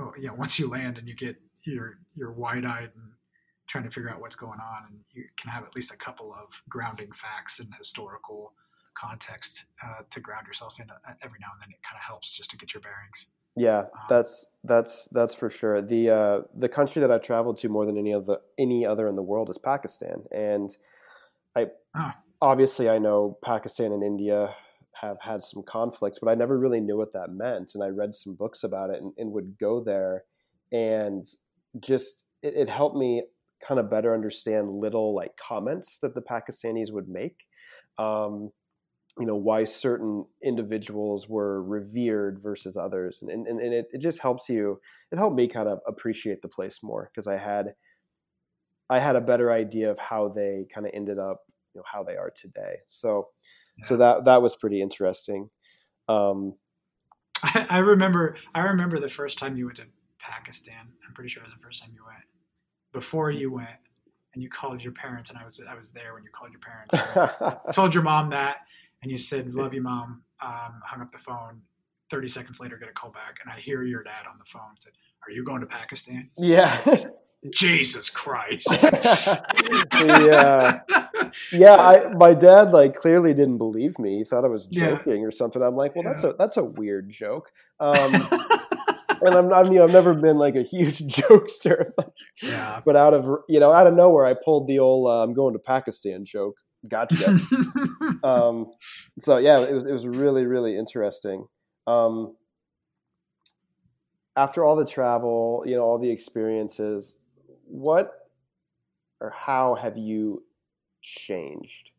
oh, you know, once you land and you get you're you're wide eyed and trying to figure out what's going on, and you can have at least a couple of grounding facts and historical context uh, to ground yourself in. Uh, every now and then, it kind of helps just to get your bearings. Yeah that's that's that's for sure. The uh the country that i've traveled to more than any other any other in the world is pakistan. And i Ah. obviously i know pakistan and india have had some conflicts but i never really knew what that meant. And i read some books about it and, and would go there. And just it, it helped me kind of better understand little like comments that the pakistanis would make. Um, you know why certain individuals were revered versus others and, and, and it, it just helps you it helped me kind of appreciate the place more because i had i had a better idea of how they kind of ended up you know how they are today so so that that was pretty interesting um I, I remember I remember the first time you went to Pakistan. I'm pretty sure it was the first time you went. Before you went and you called your parents and I was I was there when you called your parents. I told your mom that and you said, Love you mom. Um, hung up the phone. Thirty seconds later get a call back and I hear your dad on the phone said, Are you going to Pakistan? yeah Jesus Christ. yeah yeah I, my dad like clearly didn't believe me he thought i was Yeah. joking or something i'm like well that's a that's a weird joke um and I'm, I'm you know I've never been like a huge jokester, yeah. but out of you know out of nowhere I pulled the old uh, "I'm going to Pakistan" joke. Gotcha. um, so yeah, it was it was really really interesting. Um, after all the travel, you know, all the experiences, what or how have you changed?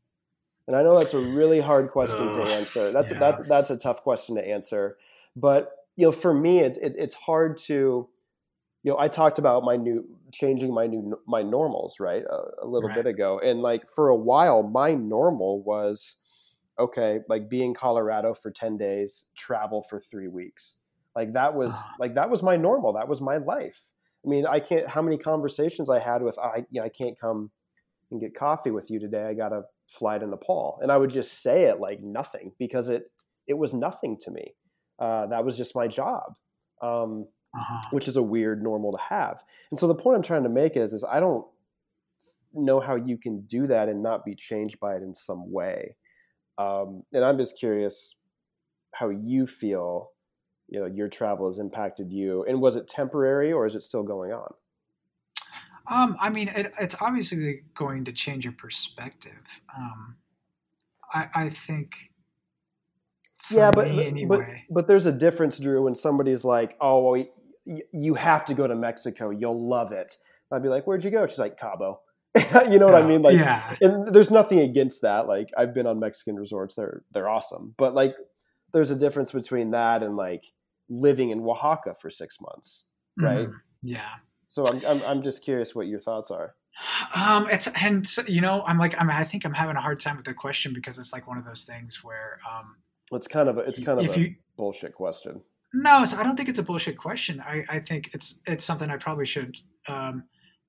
And I know that's a really hard question to answer. That's yeah. that's that's a tough question to answer. But you know, for me, it's it, it's hard to, you know, I talked about my new changing my new my normals right a, a little Right. bit ago, and like for a while, my normal was okay, like be in Colorado for ten days, travel for three weeks. Like that was Ah. like that was my normal. That was my life. I mean, I can't. How many conversations I had with I, you know, I can't come and get coffee with you today. I got to fly to Nepal, and I would just say it like nothing because it it was nothing to me. Uh, that was just my job, um, Uh-huh. which is a weird normal to have. And so the point I'm trying to make is, is I don't know how you can do that and not be changed by it in some way. Um, and I'm just curious how you feel. You know, your travel has impacted you, and was it temporary or is it still going on? Um, I mean, it, it's obviously going to change your perspective. Um, I, I think. yeah, but but, anyway. but but there's a difference, Drew. When somebody's like, "Oh, well, you have to go to Mexico. You'll love it." I'd be like, "Where'd you go?" She's like, "Cabo." you know what I mean? Like, yeah, and there's nothing against that. Like, I've been on Mexican resorts; they're they're awesome. But like, there's a difference between that and like living in Oaxaca for six months, right? Mhm. Yeah. So I'm, I'm I'm just curious what your thoughts are. Um, it's and you know, I'm like, I'm, I think I'm having a hard time with the question because it's like one of those things where, um, It's kind of a, it's kind of a you bullshit question. No, so I don't think it's a bullshit question. I, I think it's it's something I probably should um,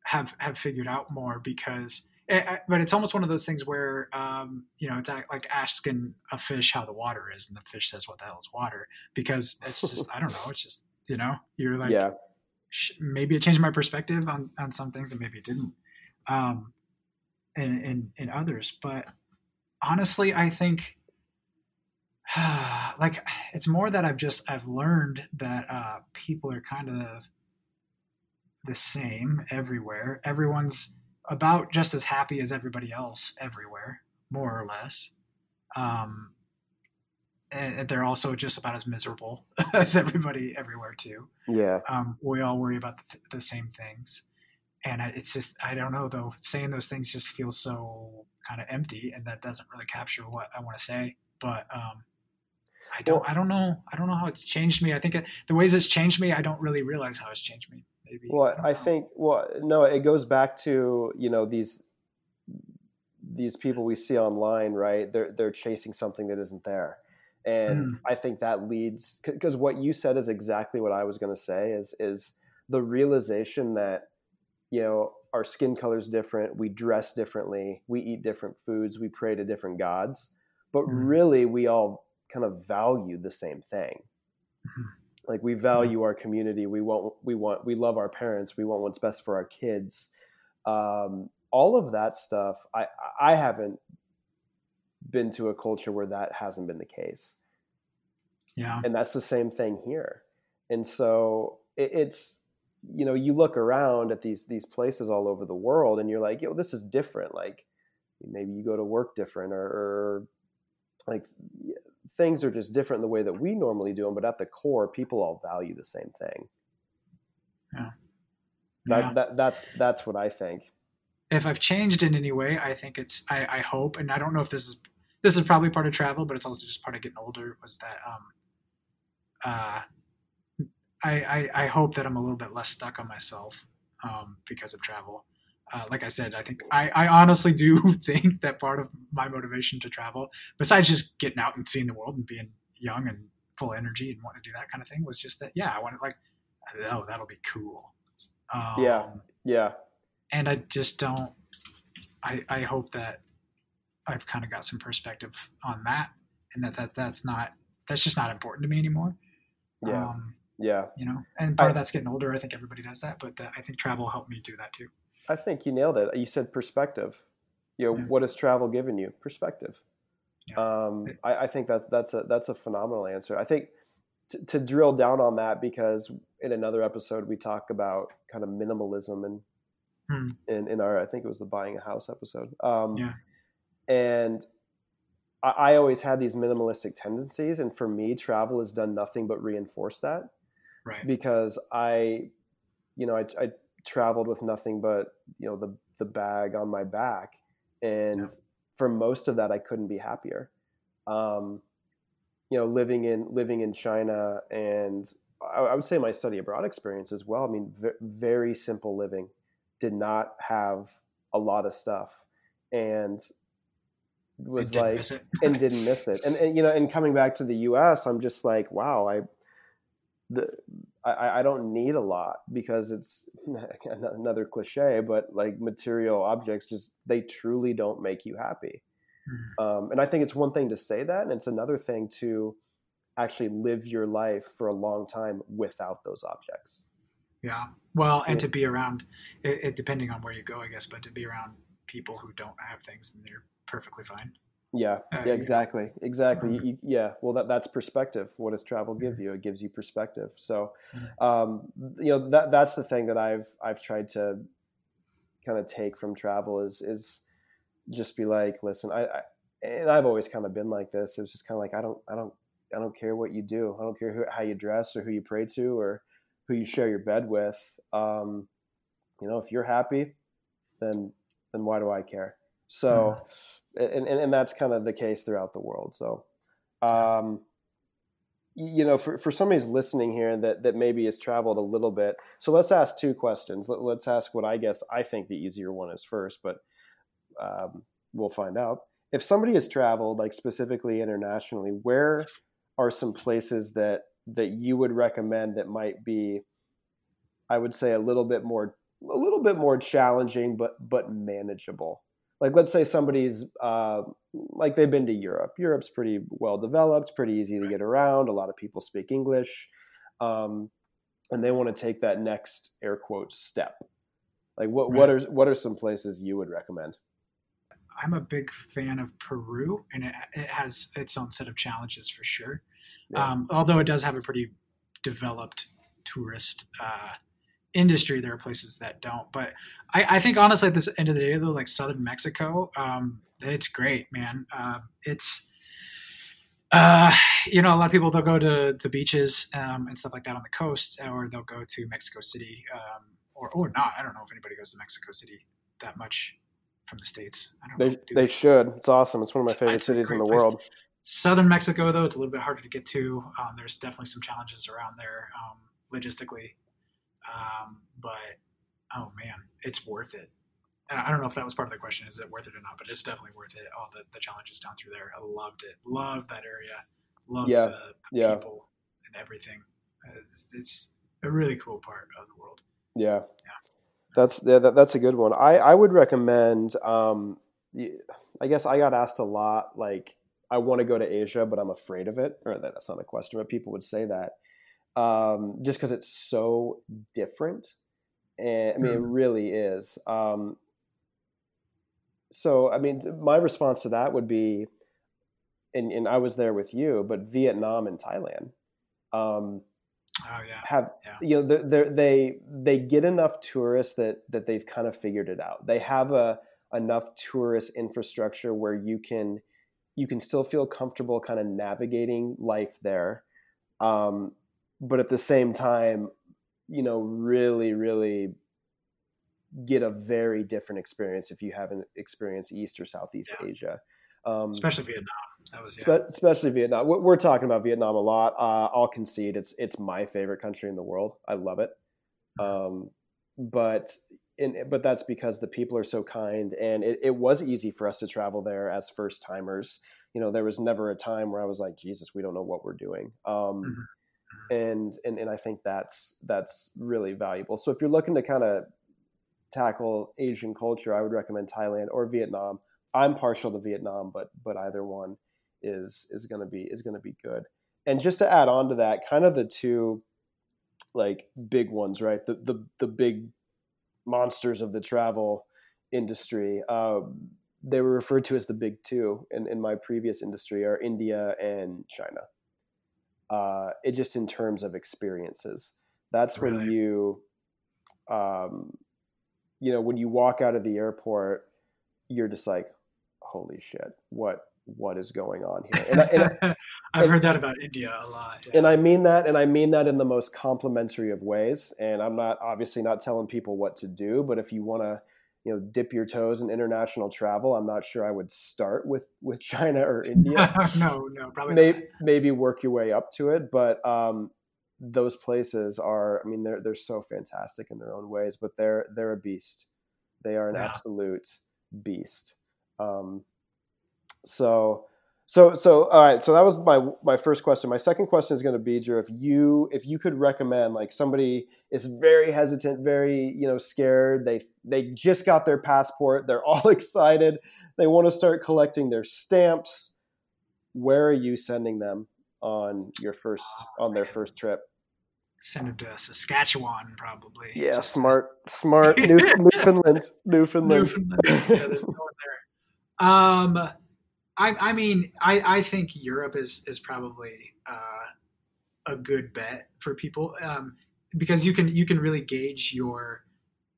have have figured out more because. eh, eh, but it's almost one of those things where um, you know it's like asking a fish how the water is, and the fish says, "What the hell is water?" Because it's just I don't know. It's just you know you're like yeah, sh- maybe it changed my perspective on, on some things and maybe it didn't um in in others but honestly i think like it's more that i've just i've learned that uh people are kind of the same everywhere. Everyone's about just as happy as everybody else everywhere, more or less. Um, and they're also just about as miserable as everybody everywhere too. Yeah. Um, we all worry about the, the same things, and it's just I don't know though. Saying those things just feels so kind of empty, and that doesn't really capture what I want to say. But um, I don't well, I don't know I don't know how it's changed me. I think it, the ways it's changed me, I don't really realize how it's changed me. Maybe. Well, I, I think well no, it goes back to you know these these people we see online, right? They're they're chasing something that isn't there. And mm. I think that leads because what you said is exactly what I was going to say is is the realization that you know our skin color is different, we dress differently, we eat different foods, we pray to different gods, but mm. really we all kind of value the same thing. Mm-hmm. Like we value our community, we want we want we love our parents, we want what's best for our kids. Um, all of that stuff, I I haven't been to a culture where that hasn't been the case. Yeah. And that's the same thing here. And so it, it's, you know, you look around at these these places all over the world and you're like, yo, this is different. Like maybe you go to work different or, or like things are just different the way that we normally do them, but at the core, people all value the same thing. Yeah. That, yeah. that that's that's what I think. If I've changed in any way, I think it's I, I hope, and I don't know if this is this is probably part of travel, but it's also just part of getting older. Was that um, uh, I, I, I hope that I'm a little bit less stuck on myself um, because of travel. Uh, like I said, I think I, I honestly do think that part of my motivation to travel, besides just getting out and seeing the world and being young and full energy and wanting to do that kind of thing, was just that yeah, I wanted like oh that'll be cool. Um, yeah, yeah. And I just don't. I I hope that I've kind of got some perspective on that, and that, that that's not that's just not important to me anymore. Yeah. Um, yeah. You know, and part I, of that's getting older. I think everybody does that, but uh, I think travel helped me do that too. I think you nailed it. You said perspective. You know, yeah. what has travel given you? Perspective. Yeah. Um, I, I, think that's that's a that's a phenomenal answer. I think t- to drill down on that because in another episode we talk about kind of minimalism and hmm. in in our I think it was the buying a house episode. Um, yeah and I, I always had these minimalistic tendencies, and for me, travel has done nothing but reinforce that. Right. Because I, you know, I, I traveled with nothing but you know the the bag on my back, and yeah. for most of that, I couldn't be happier. Um, you know, living in living in China, and I, I would say my study abroad experience as well. I mean, v- very simple living, did not have a lot of stuff, and was like and didn't miss it. And, and you know, and coming back to the U.S., I'm just like, wow, I the I, I don't need a lot because it's another cliche, but like material objects just they truly don't make you happy. Mm-hmm. Um, and I think it's one thing to say that, and it's another thing to actually live your life for a long time without those objects. Yeah. Well, and to be around it, it, depending on where you go, I guess, but to be around people who don't have things and they're perfectly fine. Yeah, yeah, exactly, exactly. Mm-hmm. You, yeah, well, that that's perspective. What does travel give you? It gives you perspective. So, mm-hmm. um, you know, that that's the thing that I've I've tried to kind of take from travel is is just be like, listen, I, I and I've always kind of been like this. It was just kind of like I don't I don't I don't care what you do. I don't care who, how you dress or who you pray to or who you share your bed with. Um, you know, if you're happy, then then why do I care? So, mm. and, and, and that's kind of the case throughout the world. So, um, you know, for, for somebody who's listening here that, that maybe has traveled a little bit. So let's ask two questions. Let, us ask what I guess I think the easier one is first, but um, we'll find out. If somebody has traveled, like specifically internationally, where are some places that that you would recommend that might be, I would say, a little bit more a little bit more challenging, but but manageable. Like let's say somebody's uh, like they've been to Europe. Europe's pretty well developed, pretty easy to get around. A lot of people speak English, um, and they want to take that next air quotes step. Like what right. what are what are some places you would recommend? I'm a big fan of Peru, and it, it has its own set of challenges for sure. Yeah. Um, although it does have a pretty developed tourist uh, industry, there are places that don't. But I, I think honestly, at this end of the day, though, like southern Mexico, um, it's great, man. Uh, it's uh, you know, a lot of people they'll go to the beaches um, and stuff like that on the coast, or they'll go to Mexico City, um, or or not. I don't know if anybody goes to Mexico City that much from the states. I don't they know. they should. It's awesome. It's one of my favorite It's cities in the place. world. Southern Mexico, though, it's a little bit harder to get to. Um, there's definitely some challenges around there um, logistically, um, but oh man, it's worth it. And I don't know if that was part of the question, is it worth it or not? But it's definitely worth it. All the, the challenges down through there, I loved it. Loved that area. Loved Yeah, the, the yeah. people and everything. Uh, It's, it's a really cool part of the world. Yeah. That's yeah, that, that's a good one. I, I would recommend. Um, I guess I got asked a lot. Like, I want to go to Asia, but I'm afraid of it. Or that's not a question, but people would say that um, just because it's so different. And I mean, it Mhm. really is. Um, so, I mean, my response to that would be, and, and I was there with you, but Vietnam and Thailand. Um, Oh yeah, have Yeah. you know they're, they're, they they get enough tourists that that they've kind of figured it out. They have a enough tourist infrastructure where you can you can still feel comfortable kind of navigating life there, um, but at the same time, you know, really really get a very different experience if you haven't experienced East or Southeast Yeah. Asia. Um, especially Vietnam. That was yeah. Spe- especially Vietnam. We're, we're talking about Vietnam a lot. Uh, I'll concede it's it's my favorite country in the world. I love it. Um, but in, but that's because the people are so kind, and it, it was easy for us to travel there as first timers. You know, there was never a time where I was like, Jesus, we don't know what we're doing. Um, Mhm. And and and I think that's that's really valuable. So if you're looking to kind of tackle Asian culture, I would recommend Thailand or Vietnam. I'm partial to Vietnam, but but either one is is going to be is going to be good. And just to add on to that, kind of the two like big ones, right? The the the big monsters of the travel industry. Um, they were referred to as the big two in, in my previous industry are India and China. Uh, it just in terms of experiences. That's when you, um, you know, when you walk out of the airport, you're just like, holy shit, what what is going on here? And I, and I, I've heard that about India a lot. yeah. and I mean that, and I mean that in the most complimentary of ways. And I'm not obviously not telling people what to do, but if you want to, you know, dip your toes in international travel, I'm not sure I would start with with China or India. no, no, probably maybe maybe work your way up to it, but um, those places are. I mean, they're they're so fantastic in their own ways, but they're they're a beast. They are an Yeah. absolute beast. Um, so so so all right. So that was my my first question. My second question is going to be, Drew, if you if you could recommend like somebody is very hesitant, very you know scared. They they just got their passport. They're all excited. They want to start collecting their stamps. Where are you sending them on your first on their first trip? Send him to Saskatchewan, probably. Yeah, Just- smart, smart. New, Newfoundland, Newfoundland. Newfoundland. yeah, there's no one there. Um, I, I mean, I, I think Europe is is probably uh, a good bet for people um, because you can you can really gauge your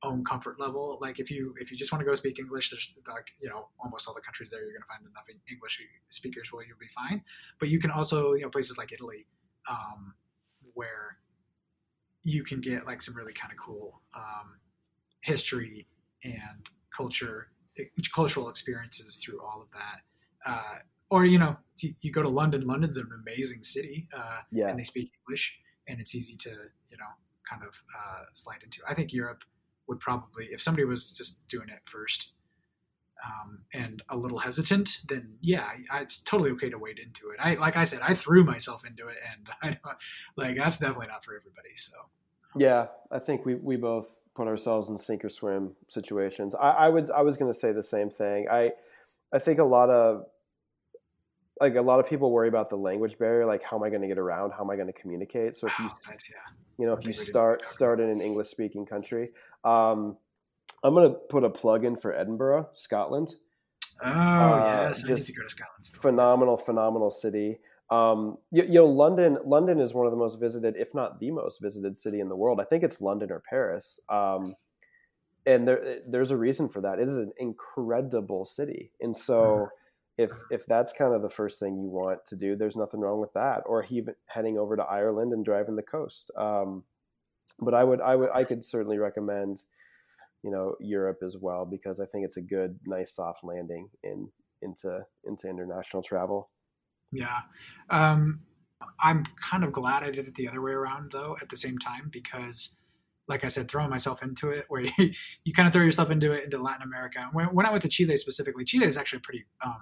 own comfort level. Like if you if you just want to go speak English, there's like you know almost all the countries there you're going to find enough English speakers where you'll be fine. But you can also you know places like Italy um, where you can get like some really kind of cool um, history and culture cultural experiences through all of that uh, or you know you, you go to london london's an amazing city uh, Yeah, and they speak english and it's easy to you know kind of uh, slide into i think europe would probably if somebody was just doing it first um, and a little hesitant then yeah I, it's totally okay to wade into it i like i said i threw myself into it and i don't like that's definitely not for everybody so yeah. I think we, we both put ourselves in sink or swim situations. I, I would I was going to say the same thing. I I think a lot of like a lot of people worry about the language barrier. Like, how am I going to get around? How am I going to communicate? So if you that's, yeah you know if you think we didn't start start in an english speaking country um, i'm going to put a plug in for edinburgh scotland oh Uh, yes i need just to go to scotland still. phenomenal phenomenal city Um, you, you, know, London. London is one of the most visited, if not the most visited city in the world. I think it's London or Paris. Um, and there, there's a reason for that. It is an incredible city, and so mm-hmm. If if that's kind of the first thing you want to do, there's nothing wrong with that. Or even heading over to Ireland and driving the coast. Um, but I would, I would, I could certainly recommend, you know, Europe as well because I think it's a good, nice soft landing in into into international travel. Yeah. Um, I'm kind of glad I did it the other way around, though, at the same time, because, like I said, throwing myself into it, where you, you kind of throw yourself into it into Latin America. When, when I went to Chile specifically, Chile is actually pretty, um,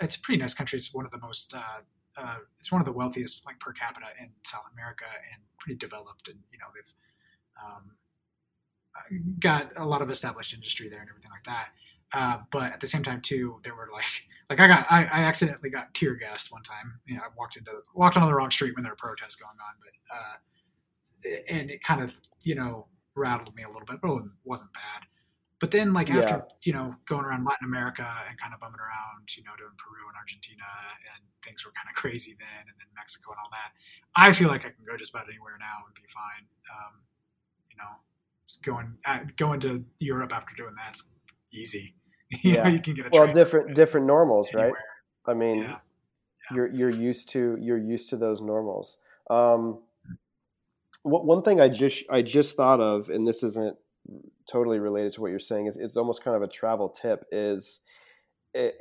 it's a pretty nice country. It's one of the most, uh, uh, it's one of the wealthiest, like per capita in South America and pretty developed. And, you know, they've um, got a lot of established industry there and everything like that. Uh, but at the same time, too, there were like, like I got, I, I accidentally got tear gassed one time. You know, I walked into, walked on the wrong street when there were protests going on, but, uh, and it kind of, you know, rattled me a little bit, but it wasn't bad. But then, like after yeah. you know going around Latin America and kind of bumming around, you know, doing Peru and Argentina, and things were kind of crazy then, and then Mexico and all that. I feel like I can go just about anywhere now and be fine. Um, you know, going uh, going to Europe after doing that's easy. you yeah, know, you can get a well different different normals, anywhere. right? I mean, yeah. Yeah. you're you're used to you're used to those normals. Um, one thing I just I just thought of, and this isn't totally related to what you're saying, is is almost kind of a travel tip. Is if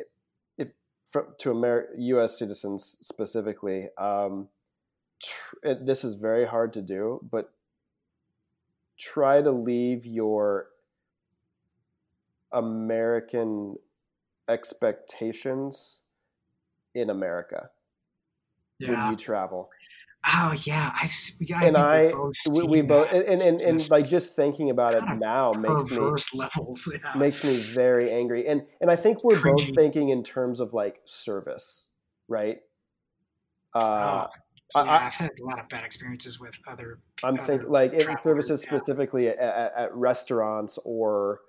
to Amer- U.S. citizens specifically, um, tr- it, this is very hard to do, but try to leave your American expectations in America yeah. when you travel. Oh yeah, I've yeah, and I we, we both and and, and, and like just thinking about it now makes me levels yeah. makes me very angry and and I think we're Cringy. both thinking in terms of like service, right? Uh, oh, yeah, I, have had a lot of bad experiences with other. I'm thinking like in services yeah. specifically at, at, at, restaurants or,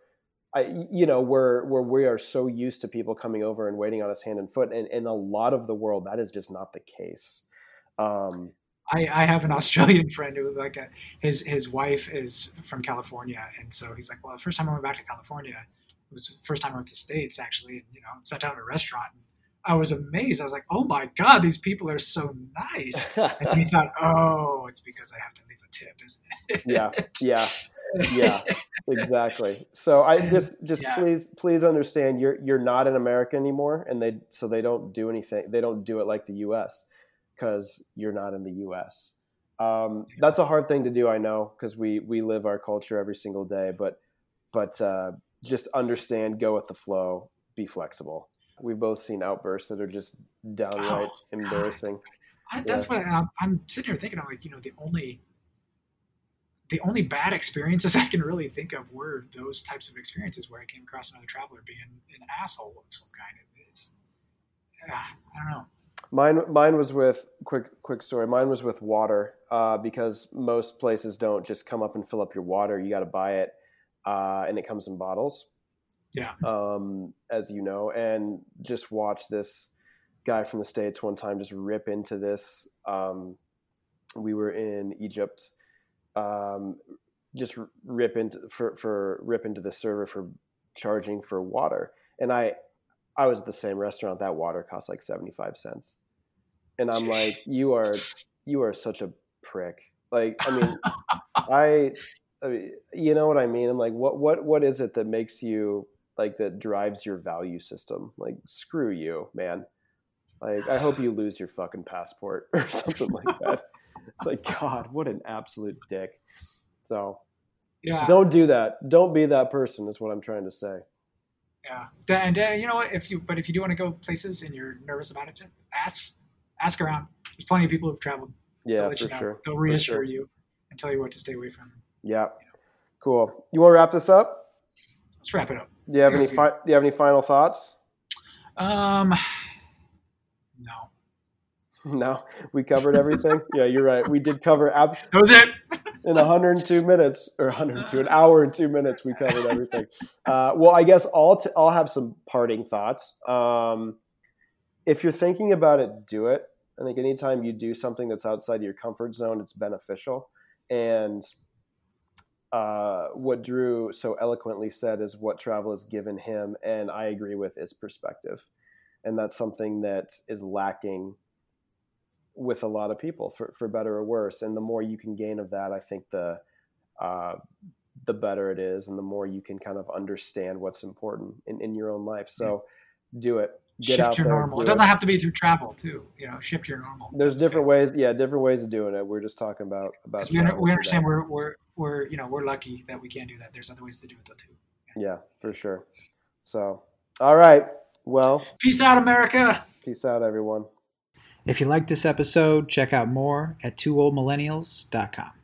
I, you know, where where we are so used to people coming over and waiting on us hand and foot, and in a lot of the world that is just not the case. Um, I, I have an Australian friend who like a, his his wife is from California, and so he's like, well, the first time I went back to California it was the first time I went to States actually, and you know, sat down at a restaurant. And I was amazed. I was like, oh my god, these people are so nice. and he thought, oh, it's because I have to leave a tip, isn't it? yeah, yeah, yeah, exactly. So I just just yeah. please please understand you're you're not in America anymore, and they so they don't do anything. They don't do it like the U.S because you're not in the U.S. Um, that's a hard thing to do, I know, because we we live our culture every single day. But but uh, just understand, go with the flow, be flexible. We've both seen outbursts that are just downright oh, embarrassing. I, that's yeah. what I'm, I'm sitting here thinking. I'm like, you know, the only the only bad experiences I can really think of were those types of experiences where I came across another traveler being an asshole of some kind. It's, uh, I don't know. Mine, mine was with quick, quick story. Mine was with water uh, because most places don't just come up and fill up your water. You got to buy it, uh, and it comes in bottles. Yeah. Um, as you know, and just watch this guy from the states one time just rip into this. Um, we were in Egypt. Um, just rip into for for rip into the server for charging for water, and I I was at the same restaurant. That water cost like seventy five cents, and I'm like, you are you are such a prick. Like, I mean, I, I mean, you know what I mean. I'm like, what what what is it that makes you like that drives your value system? Like, screw you, man. Like, I hope you lose your fucking passport or something like that. It's like, God, what an absolute dick. So, yeah, don't do that. Don't be that person. Is what I'm trying to say. Yeah, and uh, you know what? If you but if you do want to go places and you're nervous about it, ask ask around. There's plenty of people who've traveled. Yeah, for you know. sure. They'll reassure sure. you and tell you what to stay away from. Yeah. Cool. You want to wrap this up? Let's wrap it up. Do you have any fi- Do you have any final thoughts? Um, no. No, we covered everything. yeah, you're right. We did cover. Ab- that was it in 102 minutes or 102 an hour and two minutes we covered everything. Uh, well i guess i'll, t- I'll have some parting thoughts. Um, if you're thinking about it do it. I think anytime you do something that's outside your comfort zone, it's beneficial. And uh, what Drew so eloquently said is what travel has given him, and I agree with is perspective, and that's something that is lacking with a lot of people, for for better or worse. And the more you can gain of that, I think the uh, the better it is, and the more you can kind of understand what's important in, in your own life. So, do it get shift out your normal. Do it doesn't it. have to be through travel too. You know, shift your normal. There's different ways. Yeah, different ways of doing it. We're just talking about about. We, we understand we're we're we're you know we're lucky that we can do that. There's other ways to do it though too. Yeah, yeah for sure. So, all right. Well, peace out, America. Peace out, everyone. If you like this episode, check out more at twooldmillennials.com.